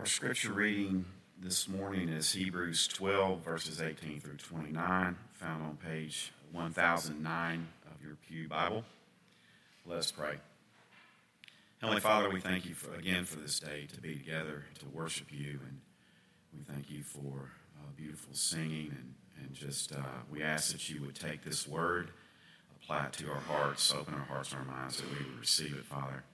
Our scripture reading this morning is Hebrews 12, verses 18 through 29, found on page 1009 of your Pew Bible. Let us pray. Heavenly Father, we thank you for, again for this day to be together to worship you, and we thank you for uh, beautiful singing, and, and just uh, we ask that you would take this word, apply it to our hearts, open our hearts and our minds, that we would receive it, Father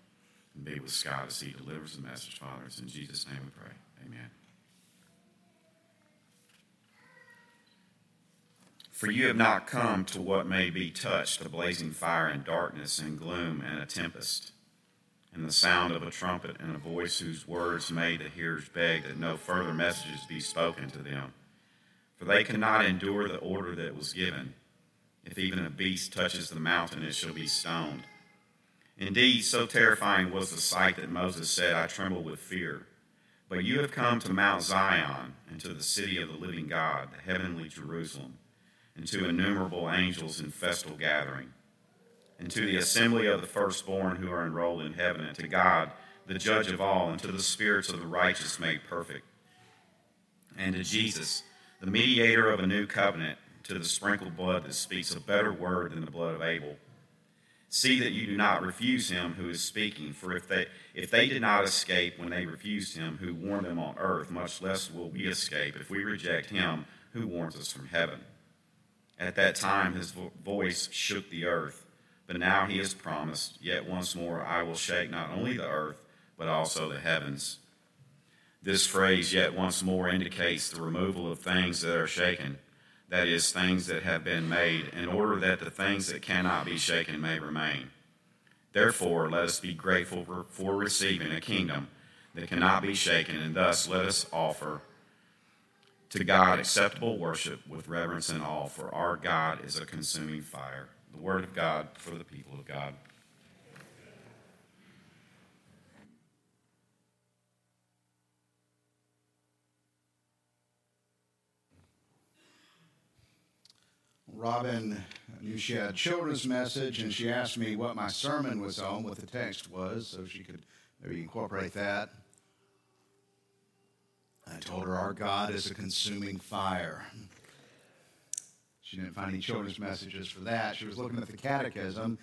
be with Scott as he delivers the message, Father. It's in Jesus' name we pray. Amen. For you have not come to what may be touched a blazing fire and darkness and gloom and a tempest, and the sound of a trumpet and a voice whose words made the hearers beg that no further messages be spoken to them. For they cannot endure the order that was given. If even a beast touches the mountain, it shall be stoned. Indeed, so terrifying was the sight that Moses said, I tremble with fear. But you have come to Mount Zion, and to the city of the living God, the heavenly Jerusalem, and to innumerable angels in festal gathering, and to the assembly of the firstborn who are enrolled in heaven, and to God, the judge of all, and to the spirits of the righteous made perfect, and to Jesus, the mediator of a new covenant, to the sprinkled blood that speaks a better word than the blood of Abel See that you do not refuse him who is speaking, for if they, if they did not escape when they refused him who warned them on earth, much less will we escape if we reject him who warns us from heaven. At that time his voice shook the earth, but now he has promised, Yet once more I will shake not only the earth, but also the heavens. This phrase, yet once more, indicates the removal of things that are shaken that is, things that have been made, in order that the things that cannot be shaken may remain. Therefore, let us be grateful for, receiving a kingdom that cannot be shaken, and thus let us offer to God acceptable worship with reverence and awe, for our God is a consuming fire. The word of God for the people of God. Robin knew she had children's message, and she asked me what my sermon was on, what the text was, so she could maybe incorporate that. I told her our God is a consuming fire. She didn't find any children's messages for that. She was looking at the catechism.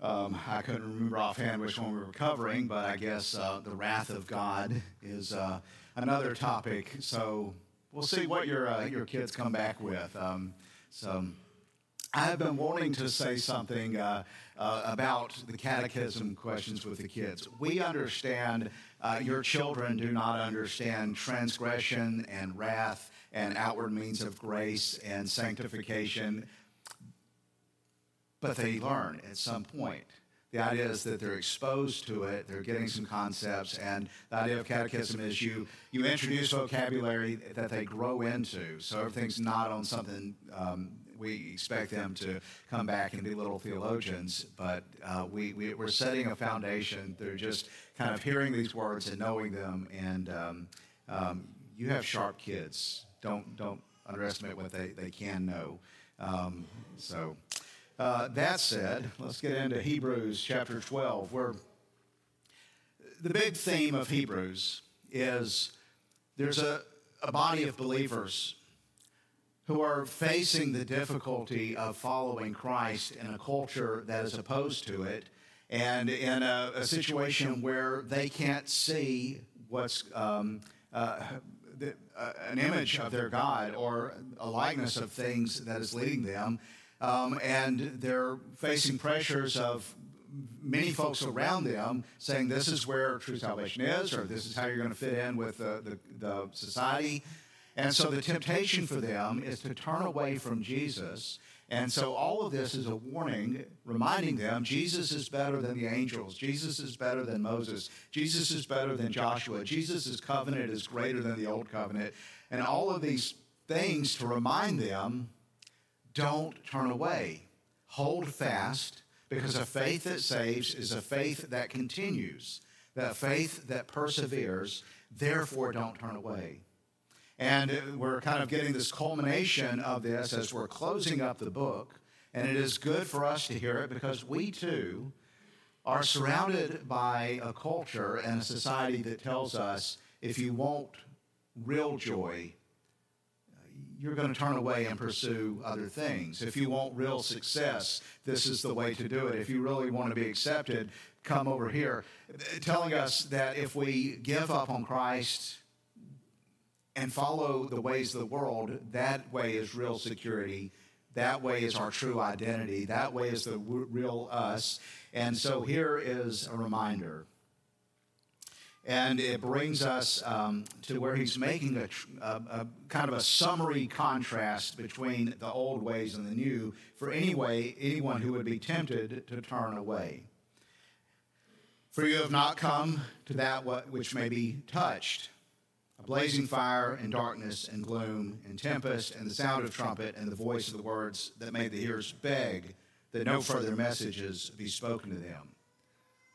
Um, I couldn't remember offhand which one we were covering, but I guess uh, the wrath of God is uh, another topic. So we'll see what your uh, your kids come back with. Um, so I've been wanting to say something uh, uh, about the catechism questions with the kids. We understand uh, your children do not understand transgression and wrath and outward means of grace and sanctification, but they learn at some point. The idea is that they're exposed to it, they're getting some concepts, and the idea of catechism is you, you introduce vocabulary that they grow into. So everything's not on something um, we expect them to come back and be little theologians, but uh, we, we, are setting a foundation through just kind of hearing these words and knowing them. And um, um, you have sharp kids. Don't, don't underestimate what they, they can know. Um, so, uh, that said, let's get into Hebrews chapter 12, where the big theme of Hebrews is there's a, a body of believers who are facing the difficulty of following Christ in a culture that is opposed to it and in a, a situation where they can't see what's um, uh, the, uh, an image of their God or a likeness of things that is leading them um, and they're facing pressures of many folks around them saying this is where true salvation is, or this is how you're going to fit in with the, the, the society. And so the temptation for them is to turn away from Jesus. And so all of this is a warning, reminding them Jesus is better than the angels. Jesus is better than Moses. Jesus is better than Joshua. Jesus' covenant is greater than the old covenant. And all of these things to remind them don't turn away. Hold fast, because a faith that saves is a faith that continues, that faith that perseveres. Therefore, don't turn away. And we're kind of getting this culmination of this as we're closing up the book. And it is good for us to hear it because we too are surrounded by a culture and a society that tells us if you want real joy, you're going to turn away and pursue other things. If you want real success, this is the way to do it. If you really want to be accepted, come over here. Telling us that if we give up on Christ and follow the ways of the world, that way is real security. That way is our true identity. That way is the real us. And so here is a reminder and it brings us um, to where he's making a, a, a, kind of a summary contrast between the old ways and the new for anyway anyone who would be tempted to turn away. For you have not come to that which may be touched a blazing fire and darkness and gloom and tempest and the sound of trumpet and the voice of the words that made the hearers beg that no further messages be spoken to them.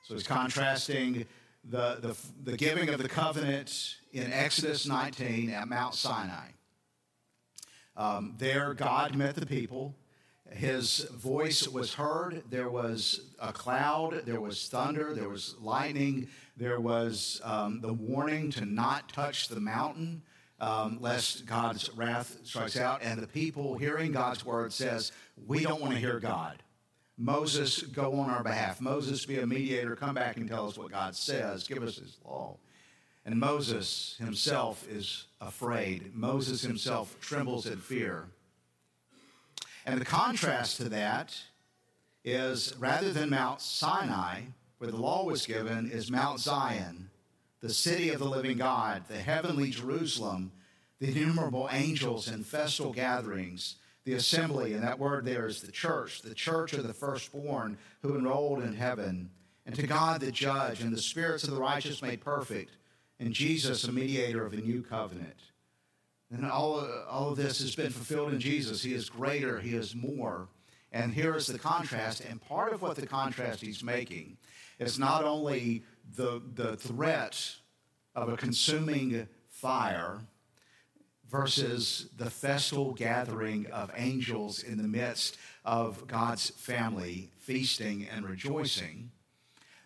So he's contrasting the, the, the giving of the covenant in Exodus 19 at Mount Sinai. Um, there, God met the people. His voice was heard. There was a cloud. There was thunder. There was lightning. There was um, the warning to not touch the mountain, um, lest God's wrath strikes out. And the people hearing God's word says, "We don't want to hear God. Moses go on our behalf. Moses be a mediator, come back and tell us what God says, give us his law. And Moses himself is afraid. Moses himself trembles in fear. And the contrast to that is rather than Mount Sinai, where the law was given, is Mount Zion, the city of the living God, the heavenly Jerusalem, the innumerable angels and festal gatherings the assembly, and that word there is the church, the church of the firstborn who enrolled in heaven, and to God the judge, and the spirits of the righteous made perfect, and Jesus, a mediator of a new covenant. And all, all of this has been fulfilled in Jesus. He is greater, He is more. And here is the contrast. And part of what the contrast he's making is not only the, the threat of a consuming fire versus the festal gathering of angels in the midst of God's family feasting and rejoicing.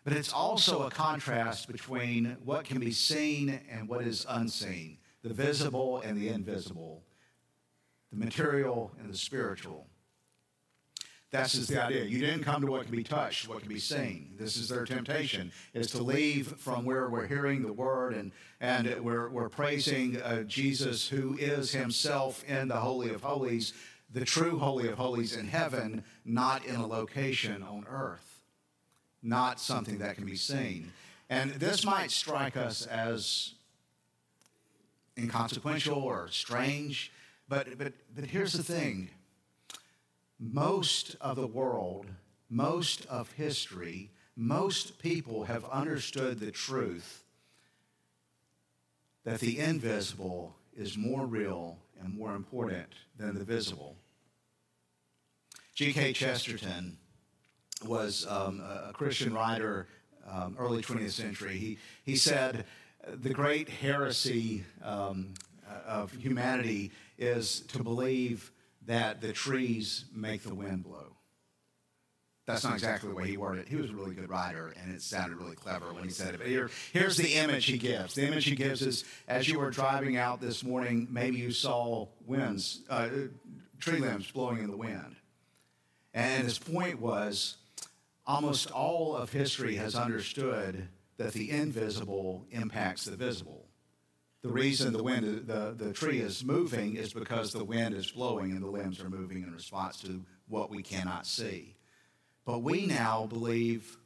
But it's also a contrast between what can be seen and what is unseen, the visible and the invisible, the material and the spiritual. That's just the idea. You didn't come to what can be touched, what can be seen. This is their temptation, is to leave from where we're hearing the word and, and we're, we're praising uh, Jesus who is himself in the Holy of Holies, the true Holy of Holies in heaven, not in a location on earth, not something that can be seen. And this might strike us as inconsequential or strange, but, but, but here's the thing most of the world, most of history, most people have understood the truth that the invisible is more real and more important than the visible. G.K. Chesterton was um, a Christian writer, um, early 20th century. He, he said, The great heresy um, of humanity is to believe that the trees make the wind blow. That's not exactly the way he worded it. He was a really good writer, and it sounded really clever when he said it. But here, here's the image he gives. The image he gives is as you were driving out this morning, maybe you saw winds, uh, tree limbs blowing in the wind. And his point was almost all of history has understood that the invisible impacts the visible. The reason the wind, the, the tree is moving is because the wind is blowing and the limbs are moving in response to what we cannot see. But we now believe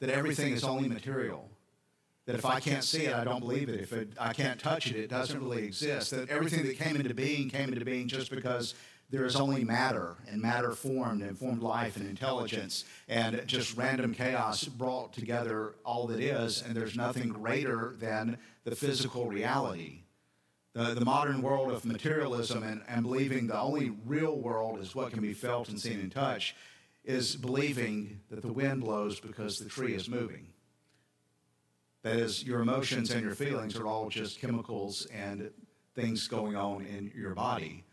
that everything is only material. That if I can't see it, I don't believe it. If it, I can't touch it, it doesn't really exist. That everything that came into being came into being just because there is only matter, and matter formed and formed life and intelligence, and just random chaos brought together all that is, and there's nothing greater than the physical reality. The, the modern world of materialism and, and believing the only real world is what can be felt and seen and touched is believing that the wind blows because the tree is moving. That is, your emotions and your feelings are all just chemicals and things going on in your body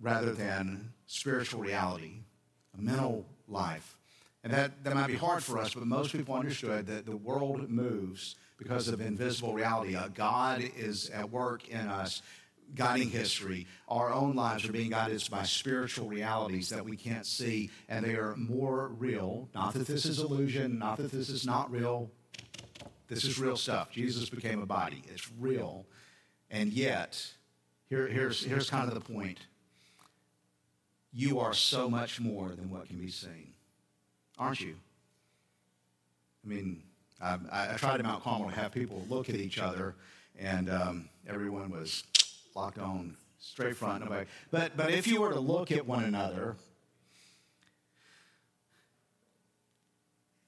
rather than spiritual reality, a mental life. And that, that might be hard for us, but most people understood that the world moves because of invisible reality. Uh, God is at work in us, guiding history. Our own lives are being guided by spiritual realities that we can't see, and they are more real. Not that this is illusion, not that this is not real. This is real stuff. Jesus became a body. It's real. And yet, here, here's, here's kind of the point you are so much more than what can be seen, aren't you? I mean, I, I tried in Mount Carmel to have people look at each other, and um, everyone was locked on straight front. Nobody. But, but if you were to look at one another,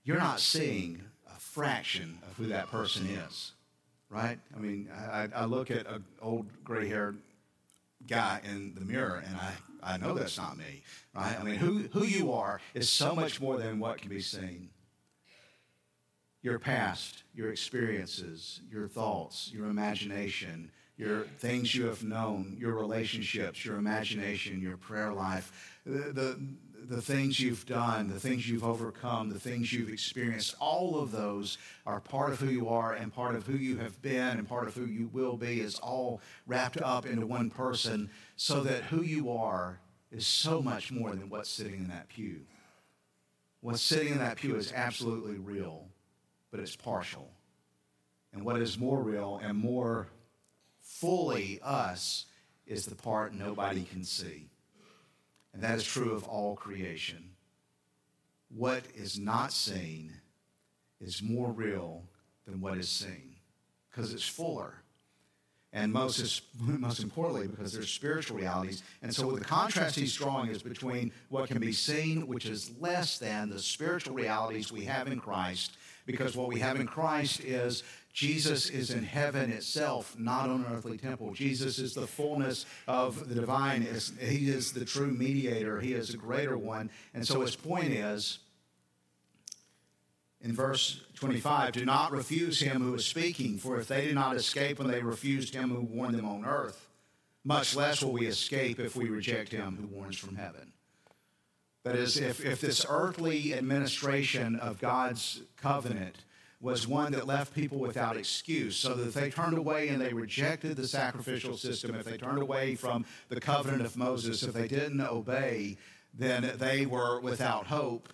you're not seeing a fraction of who that person is, right? I mean, I, I look at an old gray haired guy in the mirror and I, I know that's not me, right? I mean, who, who you are is so much more than what can be seen. Your past, your experiences, your thoughts, your imagination, your things you have known, your relationships, your imagination, your prayer life, the, the, the, things you've done, the things you've overcome, the things you've experienced, all of those are part of who you are and part of who you have been and part of who you will be is all wrapped up into one person so that who you are is so much more than what's sitting in that pew. What's sitting in that pew is absolutely real but it's partial. And what is more real and more fully us is the part nobody can see. And that is true of all creation. What is not seen is more real than what is seen because it's fuller. And most, most importantly, because there's spiritual realities. And so the contrast he's drawing is between what can be seen, which is less than the spiritual realities we have in Christ, because what we have in Christ is Jesus is in heaven itself, not on an earthly temple. Jesus is the fullness of the divine. He is the true mediator. He is a greater one. And so his point is in verse 25 do not refuse him who is speaking, for if they did not escape when they refused him who warned them on earth, much less will we escape if we reject him who warns from heaven. That is, if, if this earthly administration of God's covenant was one that left people without excuse, so that if they turned away and they rejected the sacrificial system, if they turned away from the covenant of Moses, if they didn't obey, then they were without hope.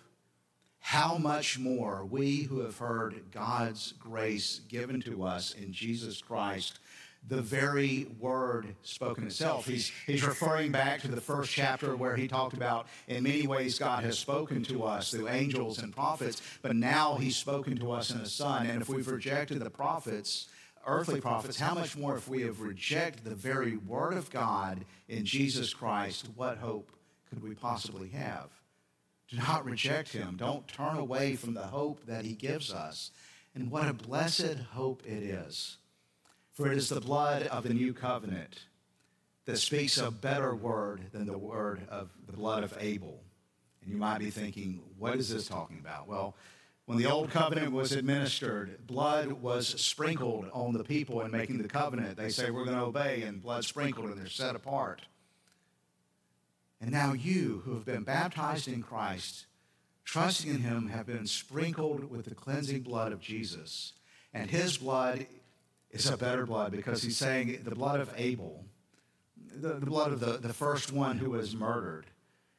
How much more we who have heard God's grace given to us in Jesus Christ the very word spoken itself. He's, he's referring back to the first chapter where he talked about, in many ways, God has spoken to us through angels and prophets, but now he's spoken to us in a son. And if we've rejected the prophets, earthly prophets, how much more if we have rejected the very word of God in Jesus Christ, what hope could we possibly have? Do not reject him. Don't turn away from the hope that he gives us. And what a blessed hope it is for it is the blood of the new covenant that speaks a better word than the word of the blood of Abel. And you might be thinking, what is this talking about? Well, when the old covenant was administered, blood was sprinkled on the people in making the covenant. They say, We're going to obey, and blood sprinkled, and they're set apart. And now you, who have been baptized in Christ, trusting in him, have been sprinkled with the cleansing blood of Jesus. And his blood is a better blood because he's saying the blood of Abel, the, the blood of the, the first one who was murdered,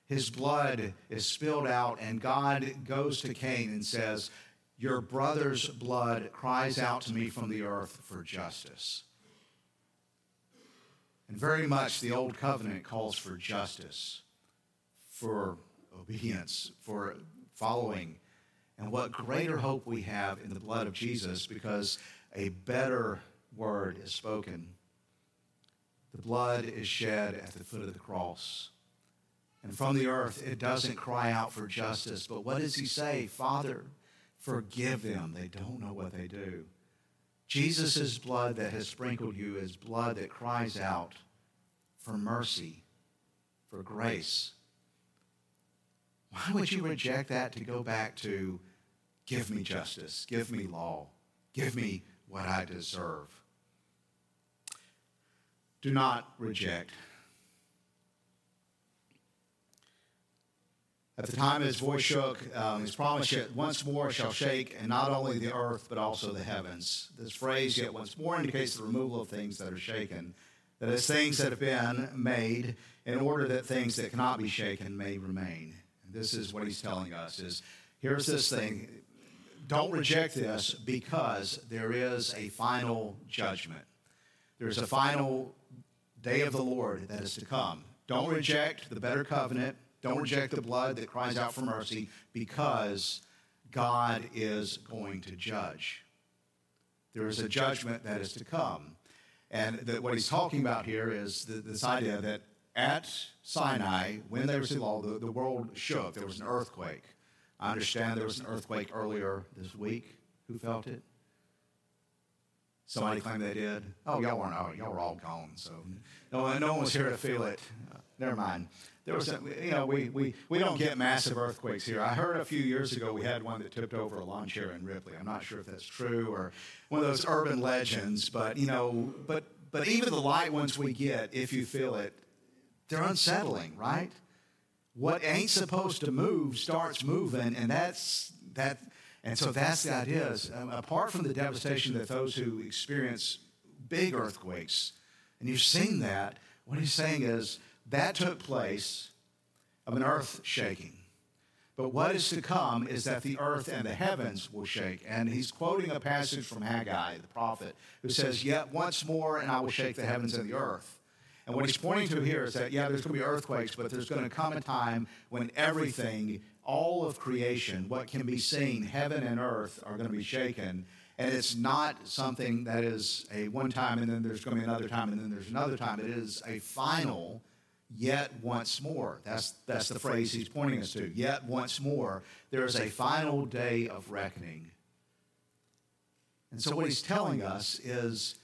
his blood is spilled out, and God goes to Cain and says, Your brother's blood cries out to me from the earth for justice. And very much the old covenant calls for justice, for obedience, for following. And what greater hope we have in the blood of Jesus because a better word is spoken. The blood is shed at the foot of the cross. And from the earth, it doesn't cry out for justice. But what does he say? Father, forgive them. They don't know what they do. Jesus' blood that has sprinkled you is blood that cries out for mercy, for grace. Why would you reject that to go back to give me justice, give me law, give me what I deserve. Do not reject. At the time his voice shook, um, his promise yet once more shall shake, and not only the earth, but also the heavens. This phrase, yet once more, indicates the removal of things that are shaken. that is, things that have been made in order that things that cannot be shaken may remain. And this is what he's telling us is here's this thing. Don't reject this because there is a final judgment. There's a final day of the Lord that is to come. Don't reject the better covenant don't reject the blood that cries out for mercy because God is going to judge. There is a judgment that is to come. And that what he's talking about here is the, this idea that at Sinai, when they received the law, the, the world shook. There was an earthquake. I understand there was an earthquake earlier this week. Who felt it? Somebody claimed they did. Oh, y'all weren't. Oh, y'all were all gone. So no, no one was here to feel it. Uh, never mind there was, you know, we, we, we don't get massive earthquakes here. I heard a few years ago we had one that tipped over a lawn chair in Ripley. I'm not sure if that's true or one of those urban legends, but, you know, but, but even the light ones we get, if you feel it, they're unsettling, right? What ain't supposed to move starts moving, and that's that. And so that's the idea. Is, um, apart from the devastation that those who experience big earthquakes, and you've seen that, what he's saying is that took place of an earth shaking. But what is to come is that the earth and the heavens will shake. And he's quoting a passage from Haggai, the prophet, who says, Yet once more, and I will shake the heavens and the earth. And what he's pointing to here is that, yeah, there's going to be earthquakes, but there's going to come a time when everything, all of creation, what can be seen, heaven and earth, are going to be shaken. And it's not something that is a one time and then there's going to be another time and then there's another time. It is a final yet once more. That's, that's the phrase he's pointing us to. Yet once more. There is a final day of reckoning. And so what he's telling us is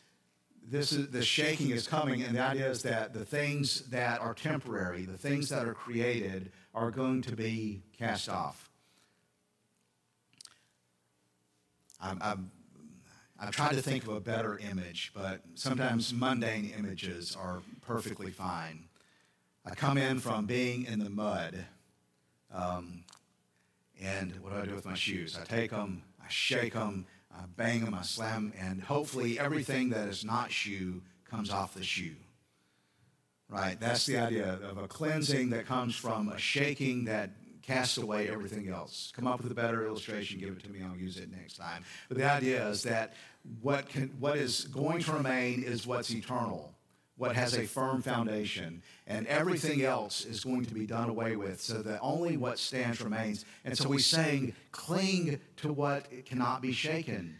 this is the shaking is coming, and that is that the things that are temporary, the things that are created, are going to be cast off. I'm, I'm, I've tried to think of a better image, but sometimes mundane images are perfectly fine. I come in from being in the mud. Um, and what do I do with my shoes? I take them, I shake them, I bang them, I slam, and hopefully everything that is not shoe comes off the shoe. Right? That's the idea of a cleansing that comes from a shaking that casts away everything else. Come up with a better illustration, give it to me, I'll use it next time. But the idea is that what, can, what is going to remain is what's eternal what has a firm foundation, and everything else is going to be done away with, so that only what stands remains. And so we saying, cling to what cannot be shaken.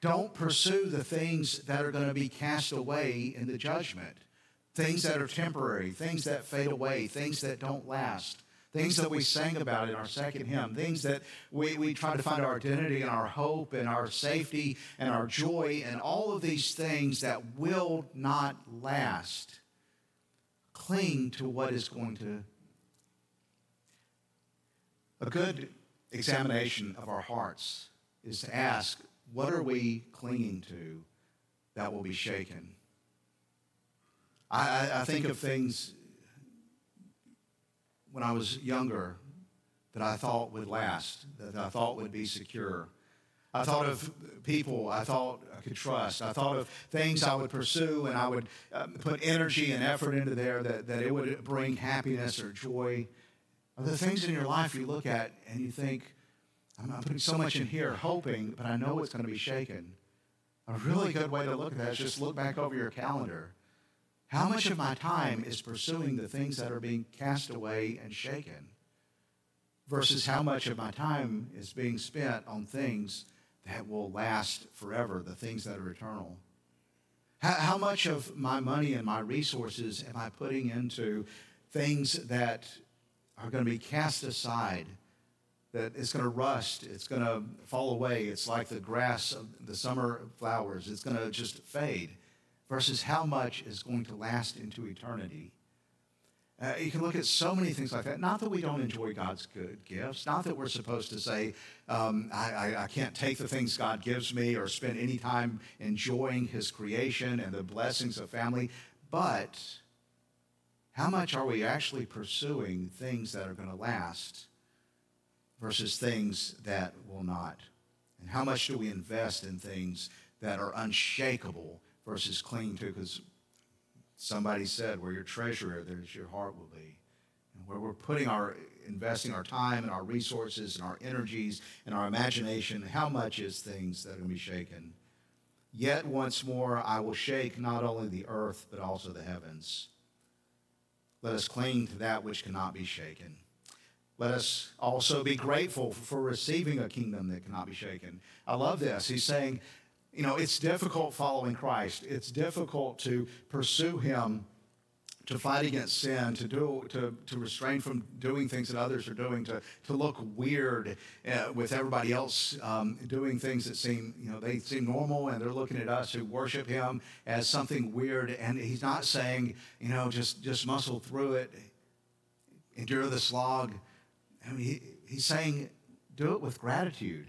Don't pursue the things that are going to be cast away in the judgment, things that are temporary, things that fade away, things that don't last things that we sang about in our second hymn, things that we, we try to find our identity and our hope and our safety and our joy and all of these things that will not last. Cling to what is going to. A good examination of our hearts is to ask, what are we clinging to that will be shaken? I, I, think of things when I was younger that I thought would last, that I thought would be secure. I thought of people I thought I could trust. I thought of things I would pursue and I would uh, put energy and effort into there that, that it would bring happiness or joy. There things in your life you look at and you think, I'm putting so much in here hoping, but I know it's going to be shaken? A really good way to look at that is just look back over your calendar how much of my time is pursuing the things that are being cast away and shaken versus how much of my time is being spent on things that will last forever, the things that are eternal? How, how much of my money and my resources am I putting into things that are going to be cast aside? that it's going to rust, it's going to fall away. It's like the grass of the summer flowers, it's going to just fade versus how much is going to last into eternity. Uh, you can look at so many things like that. Not that we don't enjoy God's good gifts. Not that we're supposed to say, um, I, I, I, can't take the things God gives me or spend any time enjoying His creation and the blessings of family. But how much are we actually pursuing things that are going to last versus things that will not? And how much do we invest in things that are unshakable versus cling to? Because somebody said, where your treasure, there's your heart will be. And where we're putting our, investing our time and our resources and our energies and our imagination, how much is things that are going to be shaken? Yet once more I will shake not only the earth, but also the heavens. Let us cling to that which cannot be shaken. Let us also be grateful for receiving a kingdom that cannot be shaken. I love this. He's saying, you know, it's difficult following Christ. It's difficult to pursue Him, to fight against sin, to do, to, to restrain from doing things that others are doing, to, to look weird uh, with everybody else um, doing things that seem, you know, they seem normal, and they're looking at us who worship Him as something weird. And He's not saying, you know, just just muscle through it, endure the slog. I mean, he, He's saying, do it with gratitude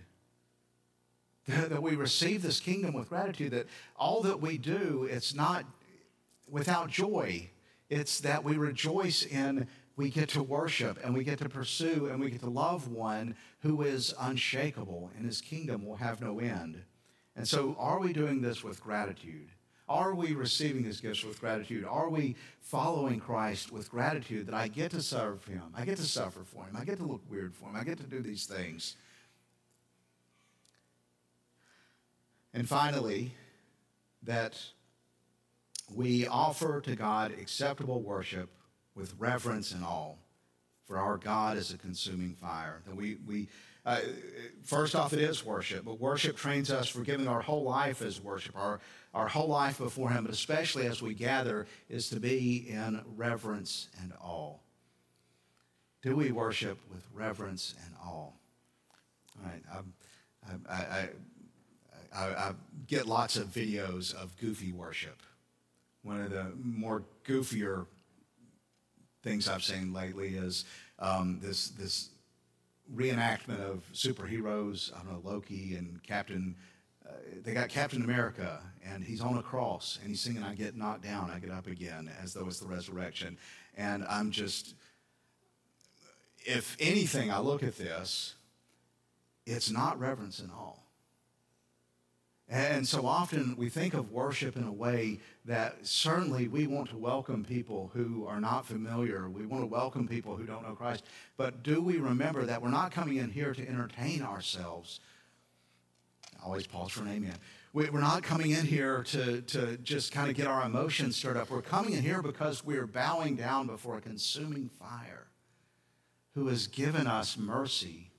that we receive this kingdom with gratitude, that all that we do, it's not without joy. It's that we rejoice in we get to worship and we get to pursue and we get to love one who is unshakable and his kingdom will have no end. And so, are we doing this with gratitude? Are we receiving his gifts with gratitude? Are we following Christ with gratitude that I get to serve him? I get to suffer for him. I get to look weird for him. I get to do these things. And finally, that we offer to God acceptable worship with reverence and awe, for our God is a consuming fire. That we, we uh, first off, it is worship, but worship trains us for giving our whole life as worship, our, our whole life before Him, but especially as we gather, is to be in reverence and awe. Do we worship with reverence and awe? All right, I, I, I I, I get lots of videos of goofy worship. One of the more goofier things I've seen lately is um, this this reenactment of superheroes. I don't know Loki and Captain. Uh, they got Captain America, and he's on a cross, and he's singing, "I get knocked down, I get up again," as though it's the resurrection. And I'm just, if anything, I look at this, it's not reverence and awe. And so often we think of worship in a way that certainly we want to welcome people who are not familiar. We want to welcome people who don't know Christ. But do we remember that we're not coming in here to entertain ourselves? I always pause for an amen. We're not coming in here to, to just kind of get our emotions stirred up. We're coming in here because we're bowing down before a consuming fire who has given us mercy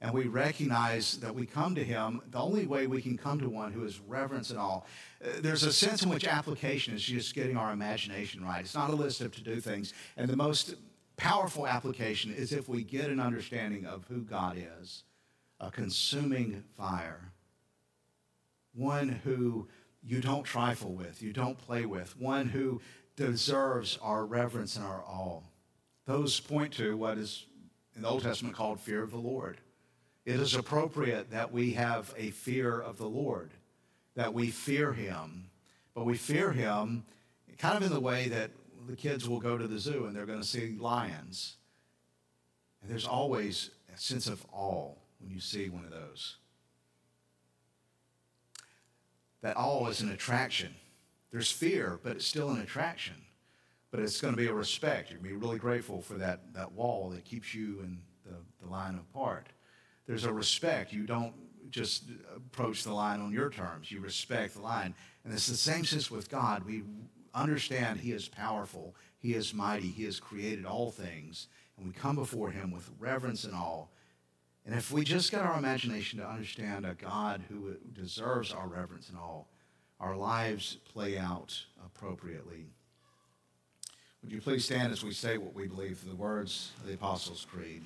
and we recognize that we come to him the only way we can come to one who is reverence and all uh, there's a sense in which application is just getting our imagination right. It's not a list of to do things. And the most powerful application is if we get an understanding of who god is a consuming fire. One who you don't trifle with you don't play with. One who deserves our reverence and our awe. Those point to what is in the old testament called fear of the lord it is appropriate that we have a fear of the Lord, that we fear Him. But we fear Him kind of in the way that the kids will go to the zoo and they're going to see lions. And there's always a sense of awe when you see one of those. That awe is an attraction. There's fear, but it's still an attraction. But it's going to be a respect. You're going to be really grateful for that, that wall that keeps you and the, the line apart there's a respect. You don't just approach the line on your terms. You respect the line. And it's the same sense with God. We understand He is powerful, He is mighty, He has created all things. And we come before Him with reverence and awe. And if we just get our imagination to understand a God who deserves our reverence and awe, our lives play out appropriately. Would you please stand as we say what we believe the words of the Apostles' Creed?